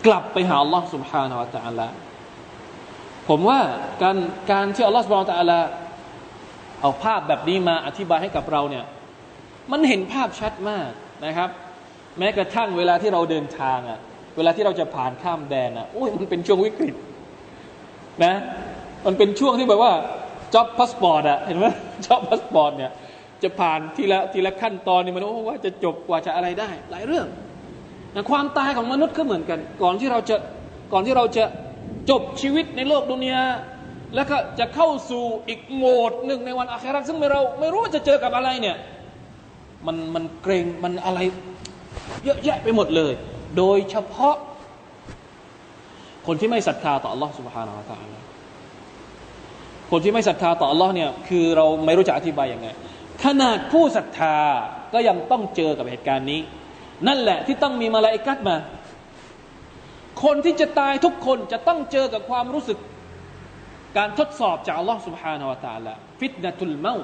กลับไปหาอัลลอฮ์ سبحانه และ تعالى ผมว่าการการที่อัลลอฮ์ سبحانه และ تعالى เอาภาพแบบนี้มาอธิบายให้กับเราเนี่ยมันเห็นภาพชัดมากนะครับ แม้กระทั่งเวลาที่เราเดินทางอะ่ะเวลาที่เราจะผ่านข้ามแดนอ่ะโอ้ยมันเป็นช่วงวิกฤตนะ มันเป็นช่วงที่แบบว่า จ็อบพาสปอร์ตอ่ะเห็นไหมจ็อบพาสปอร์ตเนี่ยจะผ่านทีละทีละขั้นตอนนี่มันโอ้ว่าจะจบกว่าจะอะไรได้ หลายเรื่องนะความตายของมนุษย์ก็เหมือนกัน ก่อนที่เราจะก่อนที่เราจะจบชีวิตในโลกดุนยาแล้วก็จะเข้าสู่อีกโหมดหนึ่งในวันอาคราซึ่งเราไม่รู้ว่าจะเจอกับอะไรเนี่ยมันมันเกรงมันอะไร เยอะแยะไปหมดเลยโดยเฉพาะ คนที่ไม่ศรัทธาต่อ Allah سبحانه และ تعالى คนที่ไม่ศรัทธาต่อ Allah เนี่ยคือเราไม่รู้จะอธิบายยังไง ขนาดผู้ศรัทธาก็ยังต้องเจอกับเหตุการณ์นี้ นั่นแหละที่ต้องมีมาลาอิกัดมา คนที่จะตายทุกคนจะต้องเจอกับความรู้สึก การทดสอบจาก Allah سبحانه และ تعالى ฟิตนตุลเมา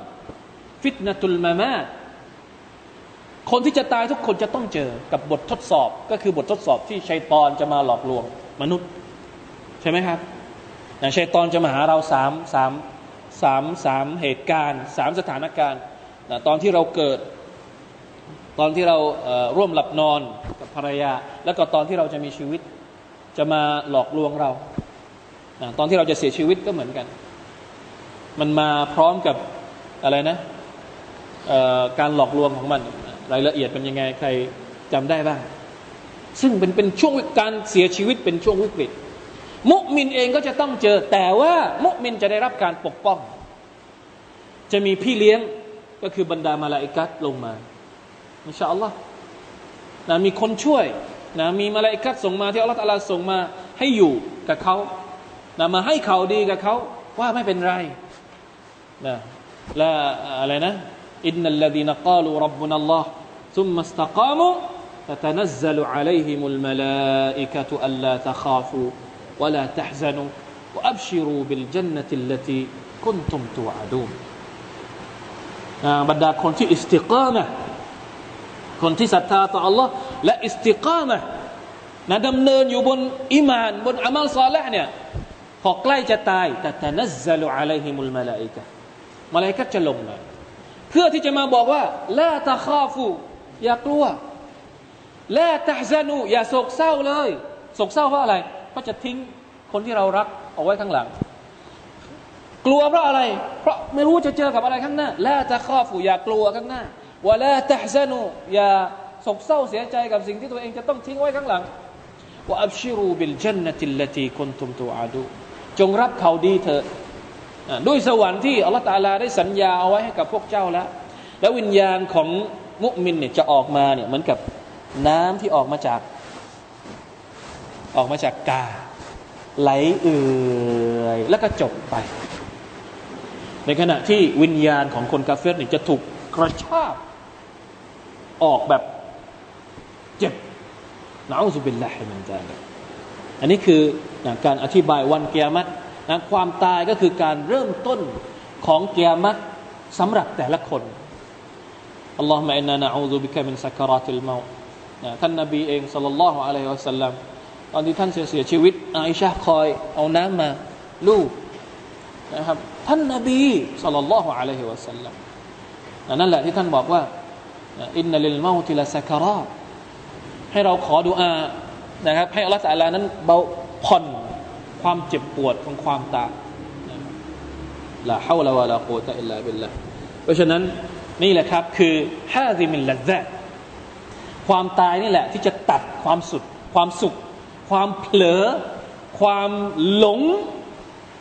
ฟิตนตุลมามาคนที่จะตายทุกคนจะต้องเจอกับบททดสอบ ก็คือบททดสอบที่ชัยตอนจะมาหลอกลวงมนุษย์ ใช่ไหมครับ อย่างชัยตอนจะมาหาเราสามสามสามสามเหตุการณ์สามสถานการณ์นะตอนที่เราเกิด ตอนที่เราร่วมหลับนอนกับภรรยา แล้วก็ตอนที่เราจะมีชีวิต จะมาหลอกลวงเรานะตอนที่เราจะเสียชีวิตก็เหมือนกัน มันมาพร้อมกับอะไรนะการหลอกลวงของมันรายละเอียดเป็นยังไงใครจำได้บ้าง ซึ่งเป็นเป็นช่วงการเสียชีวิตเป็นช่วงวิกฤต มุมินเองก็จะต้องเจอ แต่ว่ามุมินจะได้รับการปกป้อง จะมีพี่เลี้ยงก็คือบรรดามาลาอิกัสลงมาอินชาอัลลอฮ์นะมีคนช่วยนะมีมาลาอิกัสส่งมาที่อัลลอฮฺตาลาส่งมาให้อยู่กับเขานะมาให้เขาดีกับเขาว่าไม่เป็นไรนะและอะไรนะอินนัลลดีนกาลูรับบุนัลลอฮ์ซุมมัสตะกามุ تتنزل عليهم الملائكة ألا تخافوا ولا تحزنوا وأبشروا بالجنة التي كنتم توعدون บรรดาคนที่อิสติกามะคนที่ศรัทธาต่อ Allah และอิสติกามะนะดำเนินอยู่บนอิมานบนอามัลซาลห์เนี่ยพอใกล้จะตายแต่ตนัซซลุอะลัยฮิมุลมาลาอิกะมาลาอิกะจะลงมาเพื่อที่จะมาบอกว่าละตะคาฟูอย่ากลัวละตะซานูอย่าโศกเศร้าเลยโศกเศร้าเพราะอะไร เพราจะทิ้งคนที่เรารักเอาไว้ข้างหลัง กลัวเพราะอะไร เพราะไม่รู้จะเจอกับอะไรข้างหน้าละตะคาฟูอย่ากลัวข้างหน้าวะละตะซานูอย่าโศกเศร้าเสียใจกับสิ่งที่ตัวเองจะต้องทิ้งไว้ข้างหลังว่าอับชิรูบิลจันนติลลตีคุนตุมตูอาดูจงรับเขาดีเถอะด้วยสวรรค์ที่อัลลอฮฺตาลาได้สัญญาเอาไว้ให้กับพวกเจ้าแล้ว แล้ววิญญาณของมุมินเนี่ยจะออกมาเนี่ยเหมือนกับน้ำที่ออกมาจาก ออกมาจากกา ไหลเอื่อยแล้วก็จบไป ในขณะที่วิญญาณของคนกาเฟรนี่จะถูกกระชากออกแบบเจ็บนะอุสุบิลลาฮิมันจาอันนี้คือการอธิบายวันเกียรตินะความตายก็คือการเริ่มต้นของเกียรติสำหรับแต่ละคนอัลลอฮฺมะอินนานะอูซุบิกะมินสักการาติลมาท่านนบีเองสัลลัลลอฮุอะลัยฮิวะสัลลัม ตอนที่ท่านเสียเสียชีวิตอาอิชาคอยเอาน้ำมาลูบนะครับ ท่านนบีصلى الله عليه وسلمนั่นแหละที่ท่านบอกว่าإن للموت لسكراتให้เราขอดุอานะครับ ให้อัลลอฮฺสัลลานั้นเบาผ่อนความเจ็บปวดของความตายلا حول ولا قوة إلا باللهเพราะฉะนั้นนี่แหละครับคือهاذم اللذاتความตายนี่แหละที่จะตัดความสุขความสุข ความเผลอ ความหลง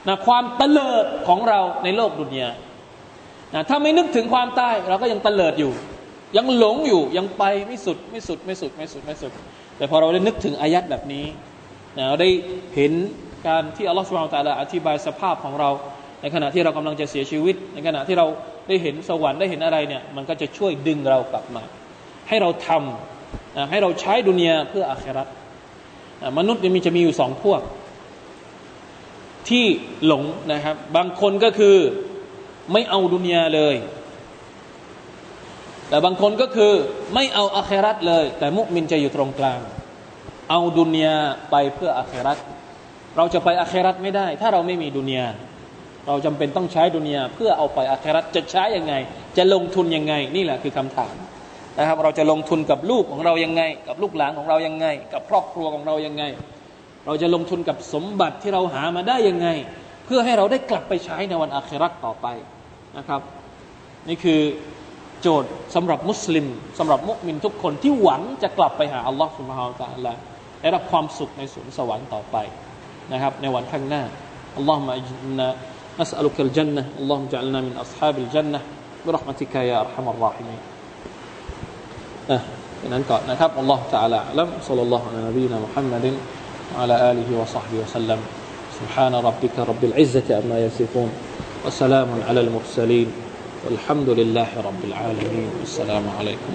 นะความเตลิดของเราในโลกดุนยานะถ้าไม่นึกถึงความตายเราก็ยังเตลิดอยู่ ยังหลงอยู่ยังไปไม่สุดไม่สุดไม่สุดไม่สุดไม่สุด แต่พอเราได้นึกถึงอายัดแบบนี้นะเราได้เห็นการที่อัลลอฮฺสุบฮานตะลาอธิบายสภาพของเรา ในขณะที่เรากำลังจะเสียชีวิต ในขณะที่เราได้เห็นสวรรค์ได้เห็นอะไรเนี่ยมันก็จะช่วยดึงเรากลับมา ให้เราทำให้เราใช้ดุนยาเพื่ออาคราต มนุษย์จะมีจะมีอยู่สองพวก ที่หลงนะครับ บางคนก็คือไม่เอาดุนยาเลย แต่บางคนก็คือไม่เอาอาคราตเลย แต่มุมินจะอยู่ตรงกลาง เอาดุนยาไปเพื่ออาคราตเราจะไปอาคราตไม่ได้ ถ้าเราไม่มีดุนยาเราจำเป็นต้องใช้ดุนยาเพื่อเอาไปอาคราตจะใช้ยังไง จะลงทุนยังไง นี่แหละคือคำถาม นะครับ เราจะลงทุนกับลูกของเรายังไง กับลูกหลานของเรายังไง กับครอบครัวของเรายังไง เราจะลงทุนกับสมบัติที่เราหามาได้ยังไง เพื่อให้เราได้กลับไปใช้ในวันอาครักต่อไปนะครับ นี่คือโจทย์สำหรับมุสลิม สำหรับมุสลิมทุกคนที่หวังจะกลับไปหาอัลลอฮฺสุบฮานะละได้รับความสุขในสวนสวรรค์ต่อไปนะครับ ในวันข้างหน้าอัลลอฮฺมาอินนะนัสอัลุคัลจันนะอัลลอฮฺจัลนามินอัลฮาบิลจันนะบิรหมติกายาอัลฮัมอัลราฮิมี ซัลลัลลอฮุอะลัยฮิวะซัลลัม محمد وعلى آله وصحبه وسلم سبحان ربك رب العزة عما يصفون وسلام على المرسلين والحمد لله رب العالمين والسلام عليكم